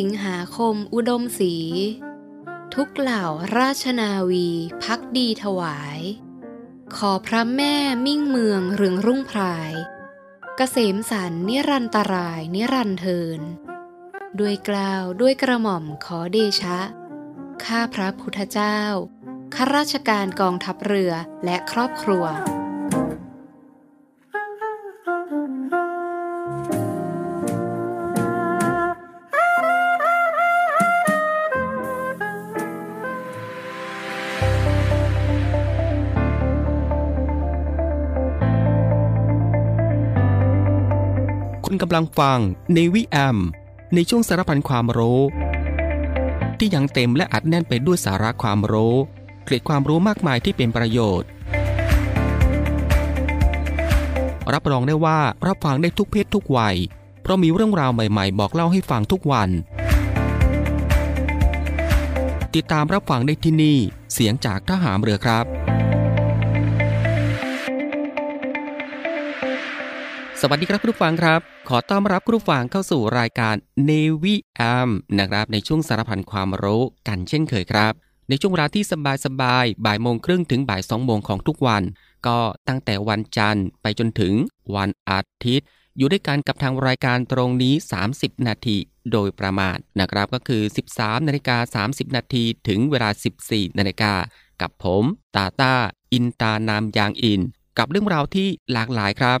สิงหาคมอุดมศรีทุกเหล่าราชนาวีพักดีถวาย ขอพระแม่มิ่งเมืองเรืองรุ่งพรายกเกษมสันนิรันตรายนิรันเทินด้วยกล่าวด้วยกระหม่อมขอเดชะ ข้าพระพุทธเจ้าข้าราชการกองทัพเรือและครอบครัว กำลังฟังในวิแอม ในช่วงสารพันความรู้ ที่ยังเต็มและอัดแน่นไปด้วยสาระความรู้ เกร็ดความรู้มากมายที่เป็นประโยชน์ รับรองได้ว่ารับฟังได้ทุกเพศทุกวัย เพราะมีเรื่องราวใหม่ๆ บอกเล่าให้ฟังทุกวัน ติดตามรับฟังได้ที่นี่ เสียงจากทหารเรือครับสวัสดีครับคุณผู้ฟังครับ ขอต้อนรับคุณผู้ฟังเข้าสู่รายการ Navy AM นะครับ ในช่วงสารพันความรู้กันเช่นเคยครับ ในช่วงเวลาที่สบายๆบ่ายโมงครึ่งถึงบ่ายสองโมงของทุกวัน ก็ตั้งแต่วันจันทร์ไปจนถึงวันอาทิตย์ อยู่ด้วยกันกับทางรายการตรงนี้ 30 นาทีโดยประมาณนะครับก็คือ 13นาฬิกา30 นาทีถึงเวลา 14นาฬิกากับผมตาตาอินตานามยางอิน กับเรื่องราวที่หลากหลายครับ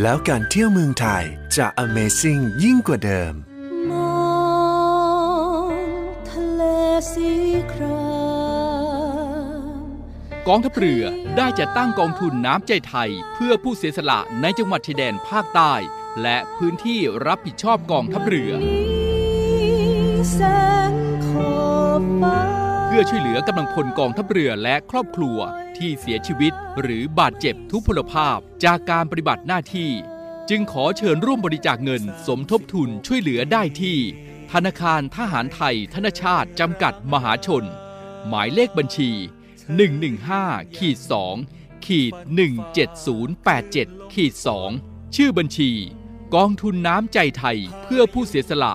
แล้วการเที่ยวเมืองไทยจะ Amazing ยิ่งกว่าเดิม มองทะเลสีครามกองทัพเรือได้จัดตั้งกองทุนน้ำใจไทย เพื่อผู้เสียสละในจังหวัดชายแดนภาคใต้ และพื้นที่รับผิดชอบกองทัพเรือ แสงขอบฟ้าเพื่อช่วยเหลือกำลังพลกองทัพเรือและครอบครัวที่เสียชีวิต หรือบาดเจ็บทุพพลภาพจากการปฏิบัติหน้าที่ จึงขอเชิญร่วมบริจาคเงินสมทบทุนช่วยเหลือได้ที่ ธนาคารทหารไทย ธนชาติจำกัดมหาชน หมายเลขบัญชี 115ขีด2ขีด17087ขีด2ชื่อบัญชี กองทุนน้ำใจไทยเพื่อผู้เสียสละ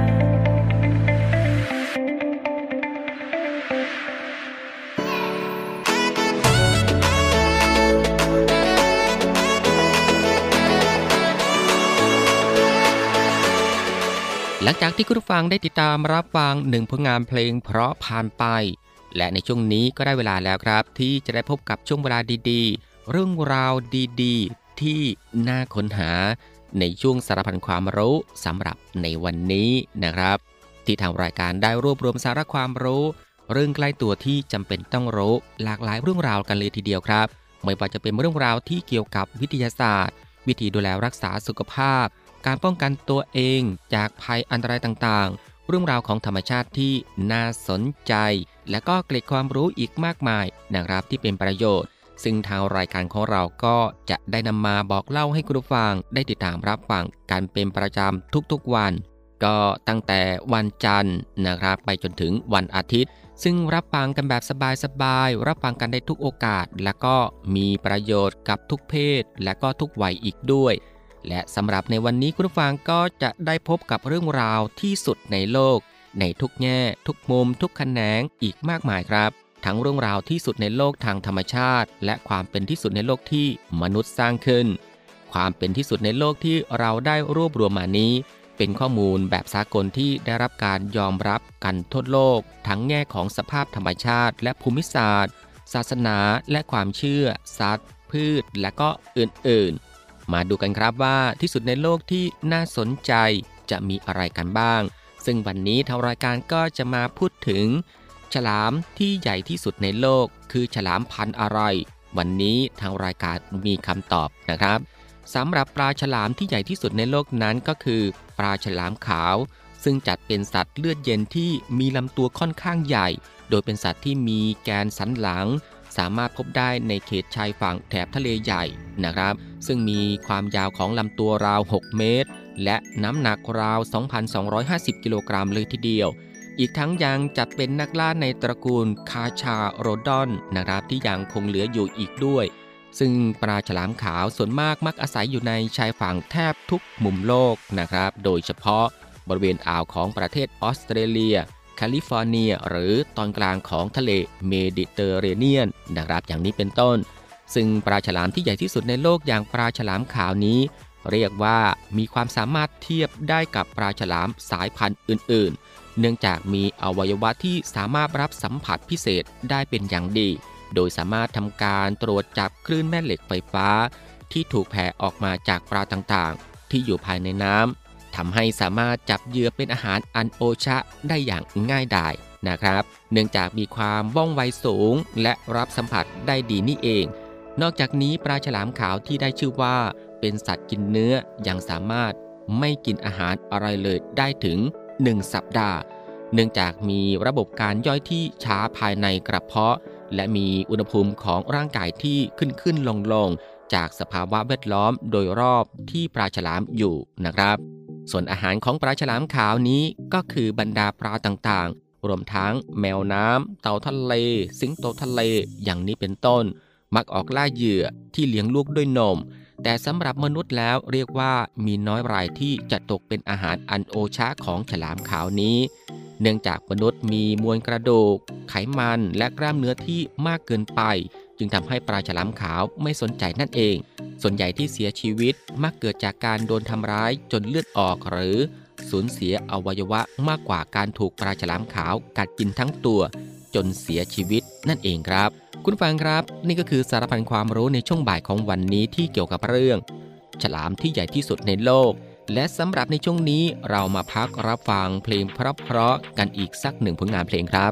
หลังจากที่คุณผู้ฟังได้ติดตามรับฟังหนึ่งผลงานเพลง เพราะผ่านไป และในช่วงนี้ก็ได้เวลาแล้วครับ ที่จะได้พบกับช่วงเวลาดีๆ เรื่องราวดีๆ ที่น่าค้นหา ในช่วงสารพันความรู้สำหรับในวันนี้นะครับ ที่ทางรายการได้รวบรวมสาระความรู้ เรื่องใกล้ตัวที่จำเป็นต้องรู้ หลากหลายเรื่องราวกันเลยทีเดียวครับ ไม่ว่าจะเป็นเรื่องราวที่เกี่ยวกับวิทยาศาสตร์ วิธีดูแลรักษาสุขภาพ การป้องกันตัวเองจากภัยอันตรายต่างๆ เรื่องราวของธรรมชาติที่น่าสนใจ และก็เกร็ดความรู้อีกมากมายนะครับที่เป็นประโยชน์ ซึ่งทางรายการของเราก็จะได้นำมาบอกเล่าให้คุณผู้ฟังได้ติดตามรับฟังกันเป็นประจำทุกๆวัน ก็ตั้งแต่วันจันทร์นะครับไปจนถึงวันอาทิตย์ ซึ่งรับฟังกันแบบสบายๆรับฟังกันได้ทุกโอกาส และก็มีประโยชน์กับทุกเพศ และก็ทุกวัยอีกด้วย และสำหรับในวันนี้คุณผู้ฟังก็จะได้พบกับเรื่องราวที่สุดในโลก ในทุกแง่ ทุกมุม ทุกแขนงอีกมากมายครับ ทั้งเรื่องราวที่สุดในโลกทางธรรมชาติ และความเป็นที่สุดในโลกที่มนุษย์สร้างขึ้น ความเป็นที่สุดในโลกที่เราได้รวบรวมมานี้ เป็นข้อมูลแบบสากลที่ได้รับการยอมรับกันทั่วโลก ทั้งแง่ของสภาพธรรมชาติ และภูมิศาสตร์ ศาสนาและความเชื่อสัตว์ พืช และก็อื่นๆ มาดูกันครับว่าที่สุดในโลกที่น่าสนใจจะมีอะไรกันบ้าง ซึ่งวันนี้ทางรายการก็จะมาพูดถึง ฉลามที่ใหญ่ที่สุดในโลก คือฉลามพันธุ์อะไร วันนี้ทางรายการมีคำตอบนะครับสำหรับปลาฉลามที่ใหญ่ที่สุดในโลกนั้นก็คือ ปลาฉลามขาว ซึ่งจัดเป็นสัตว์เลือดเย็นที่มีลำตัวค่อนข้างใหญ่ โดยเป็นสัตว์ที่มีแกนสันหลัง สามารถพบได้ในเขตชายฝั่งแถบทะเลใหญ่นะครับ ซึ่งมีความยาวของลำตัวราว 6 เมตร และน้ำหนักราว 2,250 กิโลกรัมเลยทีเดียว อีกทั้งยังจัดเป็นนักล่าในตระกูลคาชาโรดอนนะครับที่ยังคงเหลืออยู่อีกด้วย ซึ่งปลาฉลามขาวส่วนมากมักอาศัยอยู่ในชายฝั่งแทบทุกมุมโลกนะครับ โดยเฉพาะบริเวณอ่าวของประเทศออสเตรเลีย แคลิฟอร์เนีย หรือตอนกลางของทะเลเมดิเตอร์เรเนียนนะครับอย่างนี้เป็นต้น ซึ่งปลาฉลามที่ใหญ่ที่สุดในโลกอย่างปลาฉลามขาวนี้ เรียกว่ามีความสามารถเทียบได้กับปลาฉลามสายพันธุ์อื่น ๆ เนื่องจากมีอวัยวะที่สามารถรับสัมผัสพิเศษได้เป็นอย่างดี โดยสามารถทำการตรวจจับคลื่นแม่เหล็กไฟฟ้า ที่ถูกแผ่ออกมาจากปลาต่างๆ ที่อยู่ภายในน้ำ ทำให้สามารถจับเหยื่อเป็นอาหารอันโอชะได้อย่างง่ายดายนะครับ เนื่องจากมีความว่องไวสูงและรับสัมผัสได้ดีนี่เอง นอกจากนี้ปลาฉลามขาวที่ได้ชื่อว่า เป็นสัตว์กินเนื้อยังสามารถไม่กินอาหารอะไรเลยได้ถึง 1 สัปดาห์ เนื่องจากมีระบบการย่อยที่ช้าภายในกระเพาะ และมีอุณหภูมิของร่างกายที่ขึ้นขึ้นลงลงจากสภาวะแวดล้อมโดยรอบที่ปลาฉลามอยู่นะครับ ส่วนอาหารของปลาฉลามขาวนี้ก็คือบรรดาปลาต่างๆ รวมทั้งแมวน้ำ เต่าทะเล สิงโตทะเล อย่างนี้เป็นต้น มักออกล่าเหยื่อที่เลี้ยงลูกด้วยนม แต่สำหรับมนุษย์แล้วเรียกว่ามีน้อยรายที่จะตกเป็นอาหารอันโอชะของฉลามขาวนี้ เนื่องจากมนุษย์มีมวลกระดูก ไขมันและกล้ามเนื้อที่มากเกินไป จึงทำให้ปลาฉลามขาวไม่สนใจนั่นเอง ส่วนใหญ่ที่เสียชีวิตมักเกิดจากการโดนทำร้ายจนเลือดออกหรือสูญเสียอวัยวะมากกว่าการถูกปลาฉลามขาวกัดกินทั้งตัว จนเสียชีวิตนั่นเองครับ คุณฟังครับ นี่ก็คือสารพันความรู้ในช่วงบ่ายของวันนี้ที่เกี่ยวกับเรื่อง ฉลามที่ใหญ่ที่สุดในโลก และสำหรับในช่วงนี้เรามาพักรับฟังเพลงเพราะๆกันอีกสักหนึ่งผลงานเพลงครับ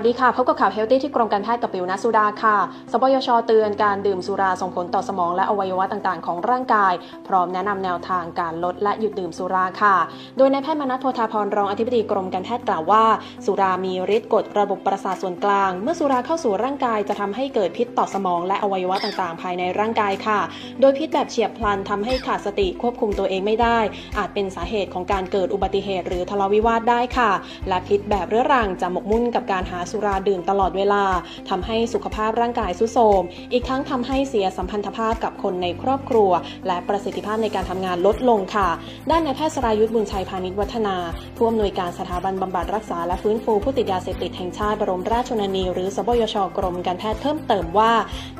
สวัสดีค่ะพบกับข่าว healthy ที่กรมการแพทย์กับปิวนัสุดาค่ะสบยชเตือนการดื่มสุราส่งผลต่อสมองและอวัยวะต่างๆ ของร่างกาย พร้อมแนะนำแนวทางการลดและหยุดดื่มสุราค่ะ โดยนายแพทย์มานัสโพธาภรณ์รองอธิบดีกรมการแพทย์กล่าวว่า สุรามีฤทธิ์กดระบบประสาทส่วนกลาง เมื่อสุราเข้าสู่ร่างกายจะทำให้เกิดพิษต่อสมองและอวัยวะต่างๆ ภายในร่างกายค่ะ โดยพิษแบบเฉียบพลันทำให้ขาดสติควบคุมตัวเองไม่ได้ อาจเป็นสาเหตุของการเกิดอุบัติเหตุหรือทะเลาะวิวาทได้ค่ะ และพิษแบบเรื้อรังจะหมกมุ่นกับการหาสุราดื่มตลอดเวลาทำให้สุขภาพร่างกายสุโทรมอีกทั้งทำให้เสียสัมพันธภาพกับคนในครอบครัว และประสิทธิภาพในการทำงานลดลงค่ะ ด้านนายแพทย์สรายุทธบุญชัยพาณิชวัฒนา ผู้อำนวยการสถาบันบำบัดรักษาและฟื้นฟูผู้ติดยาเสพติดแห่งชาติบรมราชชนนี หรือสบยชกรมการแพทย์เพิ่มเติมว่า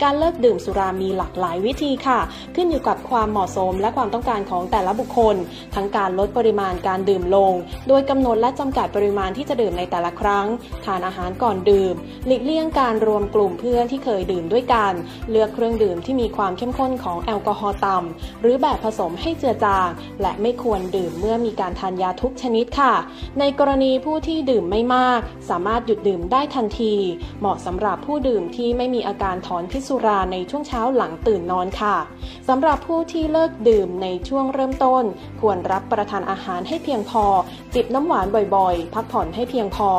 การเลิกดื่มสุรามีหลากหลายวิธีค่ะ ขึ้นอยู่กับความเหมาะสมและความต้องการของแต่ละบุคคล ทั้งการลดปริมาณการดื่มลง โดยกำหนดและจำกัดปริมาณที่จะดื่มในแต่ละครั้ง ทานอาหารก่อนดื่ม หลีกเลี่ยงการรวมกลุ่มเพื่อนที่เคยดื่มด้วยกัน เลือกเครื่องดื่มที่มีความเข้มข้นของแอลกอฮอล์ต่ำหรือแบบผสมให้เจือจาง และไม่ควรดื่มเมื่อมีการทานยาทุกชนิดค่ะ ในกรณีผู้ที่ดื่มไม่มาก สามารถหยุดดื่มได้ทันที เหมาะสำหรับผู้ดื่มที่ไม่มีอาการถอนพิษสุราในช่วงเช้าหลังตื่นนอนค่ะสำหรับผู้ที่เลิกดื่มในช่วงเริ่มต้น ควรรับประทานอาหารให้เพียงพอ จิบน้ำหวานบ่อยๆ พักผ่อนให้เพียงพอ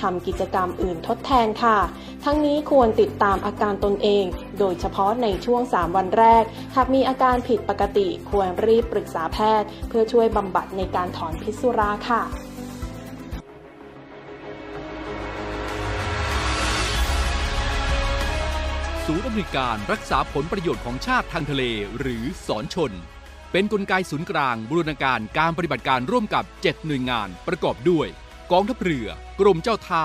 ทำกิจกรรมอื่นทดแทนค่ะ ทั้งนี้ควรติดตามอาการตนเอง โดยเฉพาะในช่วง 3 วันแรก หากมีอาการผิดปกติ ควรรีบปรึกษาแพทย์ เพื่อช่วยบำบัดในการถอนพิษสุราค่ะศูนย์อำนวยการรักษาผลประโยชน์ของชาติทางทะเลหรือสอนชน เป็นนกลไกศูนย์กลางบูรณาการการปฏิบัติการร่วมกับ 7 หน่วยงานประกอบด้วย กองทัพเรือ กรมเจ้าท่า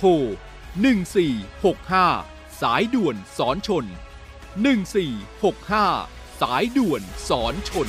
โทร 1465 สายด่วนสอนชน 1465 สายด่วนสอนชน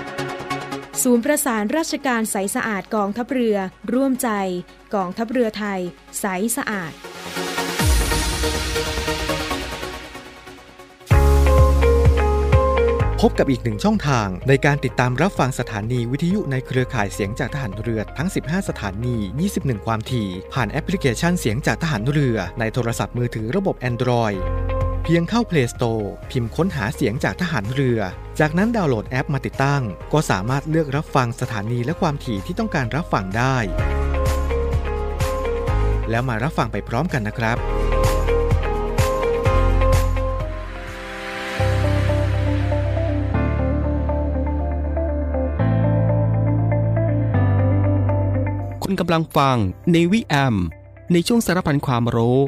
ศูนย์ประสานราชการใสสะอาดกองทัพเรือ ร่วมใจ กองทัพเรือไทย ใสสะอาดพบกับอีกหนึ่งช่องทางในการติดตามรับฟังสถานีวิทยุในเครือข่ายเสียงจากทหารเรือทั้ง 15 สถานี 21 ความถี่ ผ่านแอปพลิเคชันเสียงจากทหารเรือในโทรศัพท์มือถือระบบ Android เพียงเข้า Play Store พิมพ์ค้นหาเสียงจากทหารเรือ จากนั้นดาวน์โหลดแอปมาติดตั้ง ก็สามารถเลือกรับฟังสถานีและความถี่ที่ต้องการรับฟังได้ แล้วมารับฟังไปพร้อมกันนะครับคุณกำลังฟังในวิแอม ในช่วงสารพันความรู้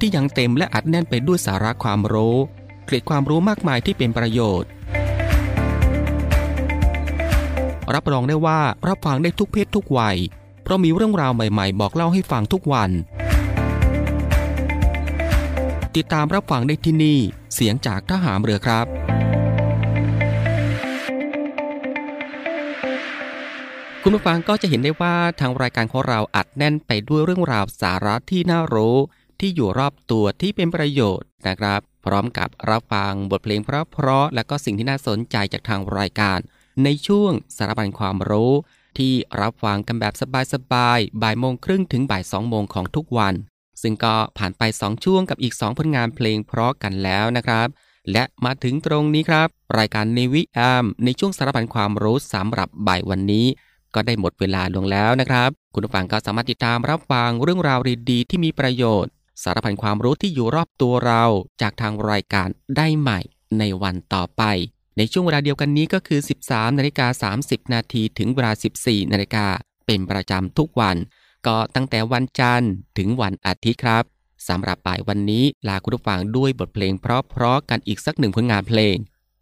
ที่ยังเต็มและอัดแน่นไปด้วยสาระความรู้ เกร็ดความรู้มากมายที่เป็นประโยชน์ รับรองได้ว่ารับฟังได้ทุกเพศทุกวัย เพราะมีเรื่องราวใหม่ๆ บอกเล่าให้ฟังทุกวัน ติดตามรับฟังได้ที่นี่ เสียงจากทหารเรือครับคุณผู้ฟังก็จะเห็นได้ว่าทางรายการของเราอัดแน่นไปด้วยเรื่องราวสาระที่น่ารู้ ที่อยู่รอบตัวที่เป็นประโยชน์นะครับ พร้อมกับรับฟังบทเพลงเพราะๆและก็สิ่งที่น่าสนใจจากทางรายการ ในช่วงสารบัญความรู้ ที่รับฟังกันแบบสบายๆบ่ายโมงครึ่งถึงบ่ายสองโมงของทุกวัน ซึ่งก็ผ่านไป 2 ช่วงกับอีก 2 ผลงานเพลงเพราะกันแล้วนะครับ และมาถึงตรงนี้ครับ รายการในวิแอมในช่วงสารพันความรู้สำหรับบ่ายวันนี้ก็ได้หมดเวลาลงแล้วนะครับ คุณผู้ฟังก็สามารถติดตามรับฟังเรื่องราวดีๆที่มีประโยชน์ สารพันความรู้ที่อยู่รอบตัวเราจากทางรายการได้ใหม่ในวันต่อไป ในช่วงเวลาเดียวกันนี้ก็คือ 13นาฬิกา30 นาทีถึงเวลา 14นาฬิกาเป็นประจำทุกวัน ก็ตั้งแต่วันจันทร์ถึงวันอาทิตย์ครับสำหรับบ่ายวันนี้ลาคุณผู้ฟังด้วยบทเพลงเพราะๆกันอีกสักหนึ่งผลงานเพลง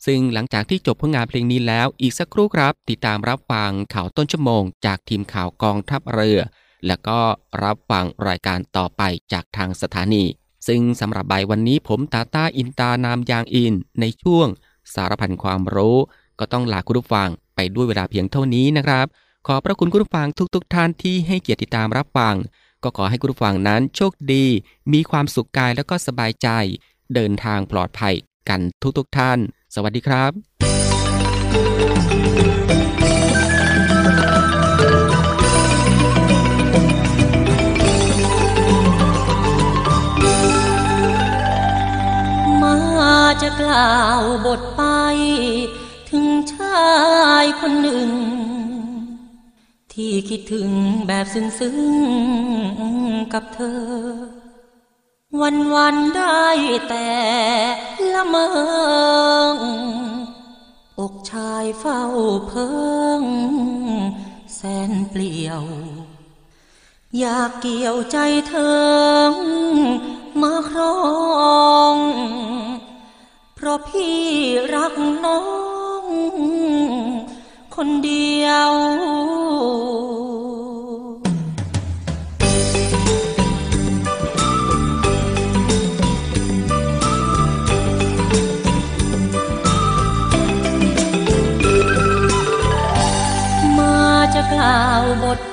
ซึ่งหลังจากที่จบผลงานเพลงนี้แล้วอีกสักครู่ครับ ติดตามรับฟังข่าวต้นชั่วโมง จากทีมข่าวกองทัพเรือ แล้วก็รับฟังรายการต่อไปจากทางสถานี ซึ่งสำหรับใบวันนี้ผมตาตาอินตานามยางอิน ในช่วง สารพันความรู้ ก็ต้องลาคุณผู้ฟังไปด้วยเวลาเพียงเท่านี้นะครับ ขอพระคุณคุณผู้ฟังทุกๆทท่านที่ให้เกียรติติดตามรับฟัง ก็ขอให้คุณผู้ฟังนั้นโชคดี มีความสุขกายแล้วก็สบายใจ เดินทางปลอดภัยกันทุกๆทท่าน สวัสดีครับ กล่าวบทไป ถึงชายคนหนึ่ง ที่คิดถึงแบบซึ้งๆกับเธอ วันวันได้แต่ละเมองอกชายเฝ้าเพิงแสนเปลี่ยว อยากเกี่ยวใจเธอมาครอง ราะพี่รักน้อง คนเดียวมาจะกล่าวบท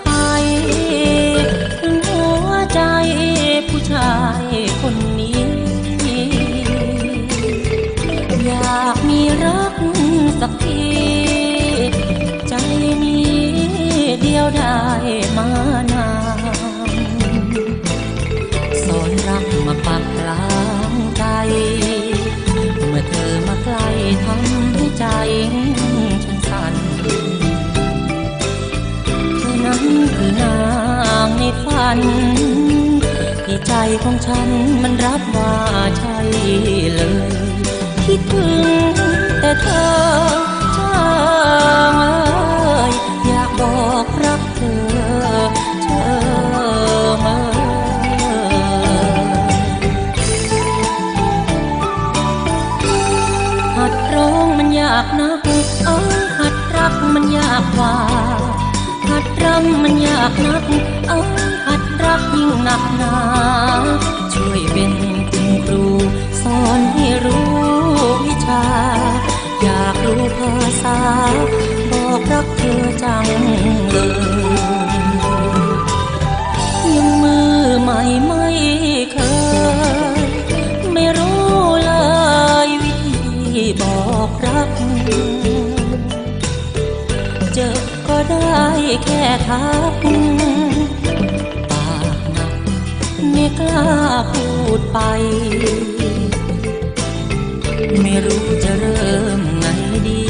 ได้มานานสอนรักมาปักกลางใจ เมื่อเธอมาใกล้ทำให้ใจฉันสั่นเธอนั้นคือนางในฝัน ที่ใจของฉันมันรับว่าใช่เลย คิดถึงแต่เธอช่าง มันยากนัก เอ้ยหัดรักยิ่งหนักหนา ช่วยเป็นคุณครู สอนให้รู้วิชา อยากรู้ภาษา บอกรักเธอจังเลย แค่ทักปากหนักไม่กล้าพูดไป ไม่รู้จะเริ่มไงดี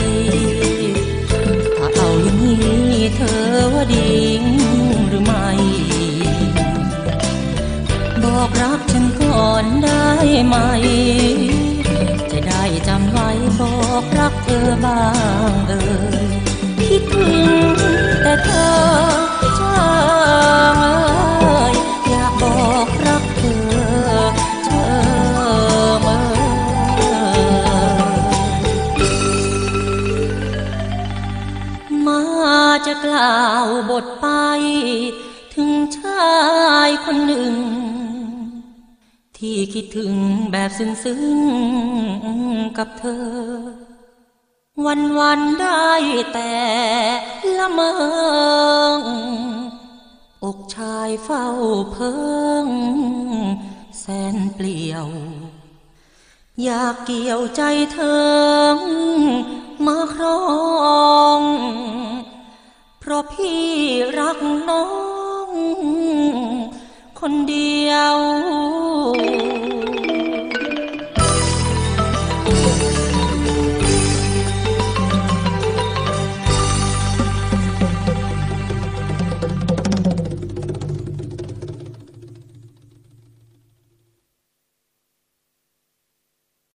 ถ้าเอาอย่างนี้เธอว่าดีหรือไม่ บอกรักฉันก่อนได้ไหม จะได้จำไว้บอกรักเธอบ้างเอ่ย ดถึง แต่เธอช่างเอ้ยอยากบอกรักเธอเธอเอ้ยมาจะกล่าวบทไป ถึงชายคนหนึ่ง ที่คิดถึงแบบซึ้งๆกับเธอ วันวันได้แต่ละเมงอกชายเฝ้าเพิงแสนเปลี่ยว อยากเกี่ยวใจเธอมาครอง เพราะพี่รักน้อง คนเดียว